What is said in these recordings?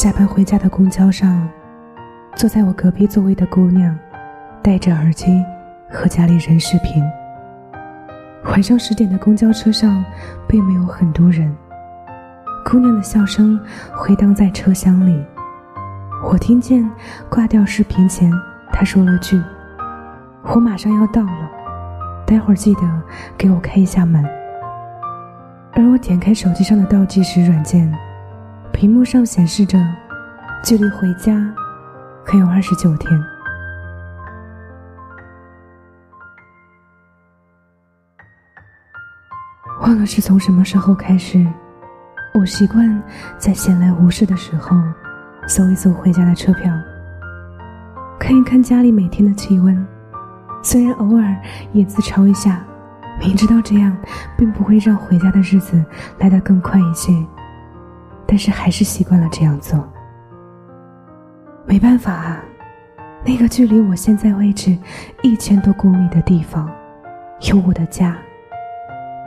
下班回家的公交上，坐在我隔壁座位的姑娘，戴着耳机和家里人视频。晚上十点的公交车上，并没有很多人。姑娘的笑声回荡在车厢里，我听见挂掉视频前，她说了句：“我马上要到了，待会儿记得给我开一下门。”而我点开手机上的倒计时软件，屏幕上显示着，距离回家还有二十九天。忘了是从什么时候开始，我习惯在闲来无事的时候，搜一搜回家的车票，看一看家里每天的气温。虽然偶尔也自嘲一下，明知道这样并不会让回家的日子来得更快一些，但是还是习惯了这样做。没办法啊，那个距离我现在位置一千多公里的地方，有我的家。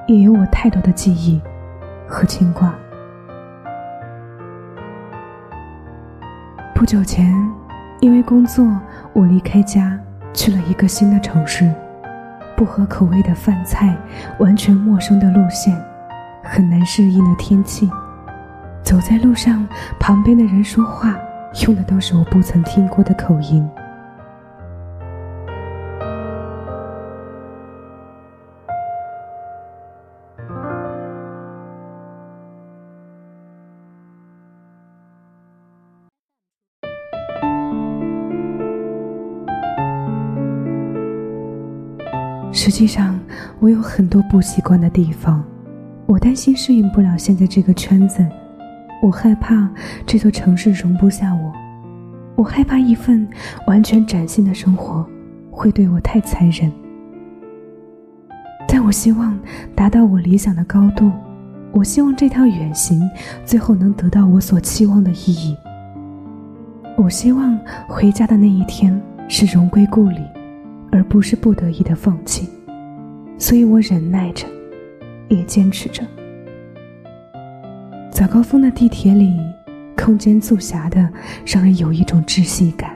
也有我太多的记忆和牵挂。不久前，因为工作，我离开家去了一个新的城市，不合口味的饭菜，完全陌生的路线，很难适应的天气。走在路上，旁边的人说话用的都是我不曾听过的口音。实际上，我有很多不习惯的地方，我担心适应不了现在这个圈子，我害怕这座城市容不下我，我害怕一份完全崭新的生活会对我太残忍。但我希望达到我理想的高度，我希望这趟远行最后能得到我所期望的意义。我希望回家的那一天是荣归故里。而不是不得已的放弃，所以我忍耐着，也坚持着。早高峰的地铁里，空间促狭的让人有一种窒息感。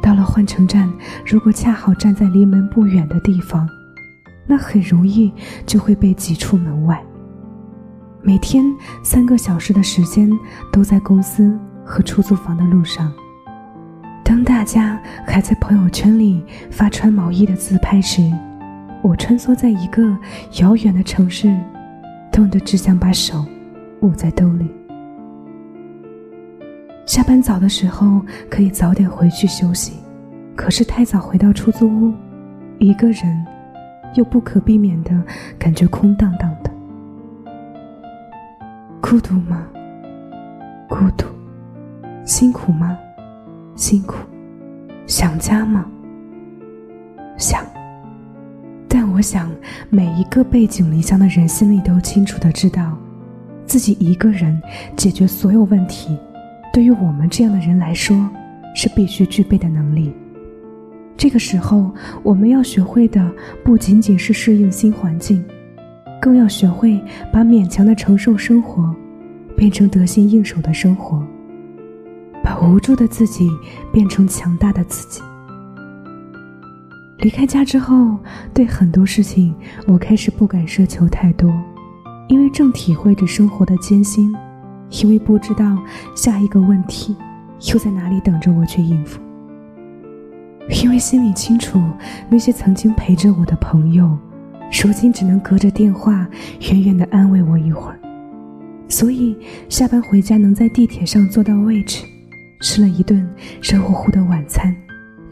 到了换乘站，如果恰好站在离门不远的地方，那很容易就会被挤出门外。每天三个小时的时间都在公司和出租房的路上。当大家还在朋友圈里发穿毛衣的自拍时，我穿梭在一个遥远的城市，冻得只想把手捂在兜里。下班早的时候可以早点回去休息，可是太早回到出租屋，一个人又不可避免的感觉空荡荡的。孤独吗？孤独。辛苦吗？辛苦，想家吗？想，想每一个背井离乡的人心里都清楚的知道，自己一个人解决所有问题，对于我们这样的人来说，是必须具备的能力。这个时候，我们要学会的不仅仅是适应新环境，更要学会把勉强的承受生活，变成得心应手的生活。把无助的自己变成强大的自己。离开家之后，对很多事情我开始不敢奢求太多，因为正体会着生活的艰辛，因为不知道下一个问题又在哪里等着我去应付，因为心里清楚那些曾经陪着我的朋友，如今只能隔着电话远远的安慰我一会儿，所以下班回家能在地铁上坐到位置。吃了一顿热乎乎的晚餐，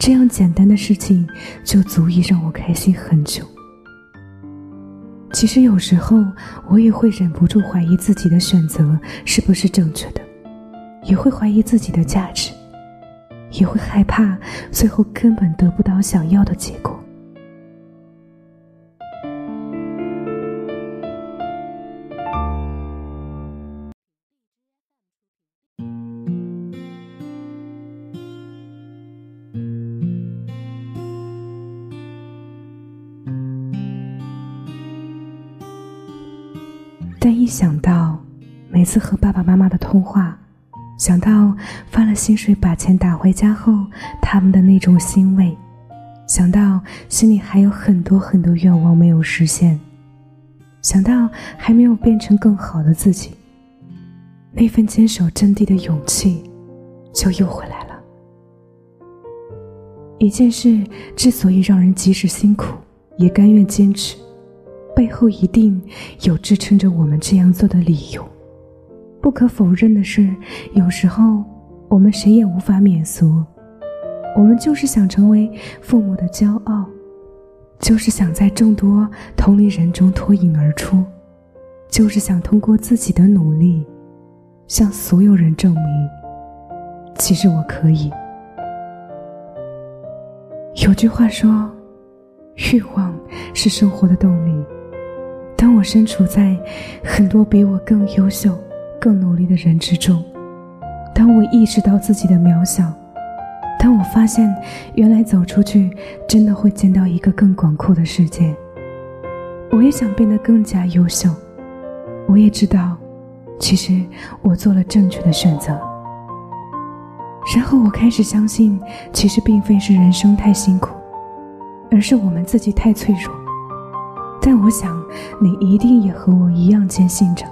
这样简单的事情就足以让我开心很久。其实有时候我也会忍不住怀疑自己的选择是不是正确的，也会怀疑自己的价值，也会害怕最后根本得不到想要的结果。但一想到每次和爸爸妈妈的通话想到发了薪水把钱打回家后，他们的那种欣慰；想到心里还有很多很多愿望没有实现；想到还没有变成更好的自己，那份坚守阵地的勇气就又回来了。一件事之所以让人即使辛苦也甘愿坚持，背后一定有支撑着我们这样做的理由。不可否认的是，有时候我们谁也无法免俗。我们就是想成为父母的骄傲，就是想在众多同龄人中脱颖而出，就是想通过自己的努力，向所有人证明，其实我可以。有句话说，欲望是生活的动力。当我身处在很多比我更优秀。更努力的人之中，当我意识到自己的渺小，当我发现原来走出去真的会见到一个更广阔的世界，我也想变得更加优秀。我也知道，其实我做了正确的选择。然后我开始相信，其实并非是人生太辛苦，而是我们自己太脆弱。但我想，你一定也和我一样坚信着。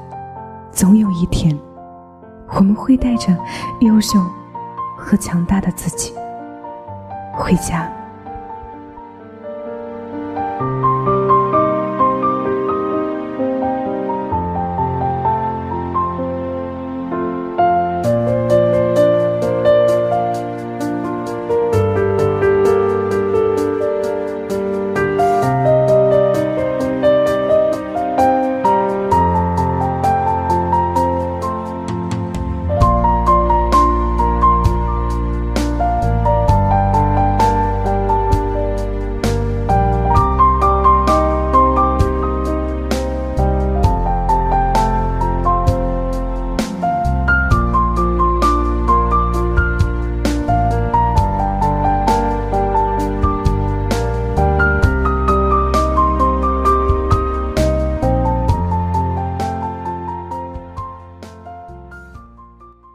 总有一天，我们会带着优秀和强大的自己回家。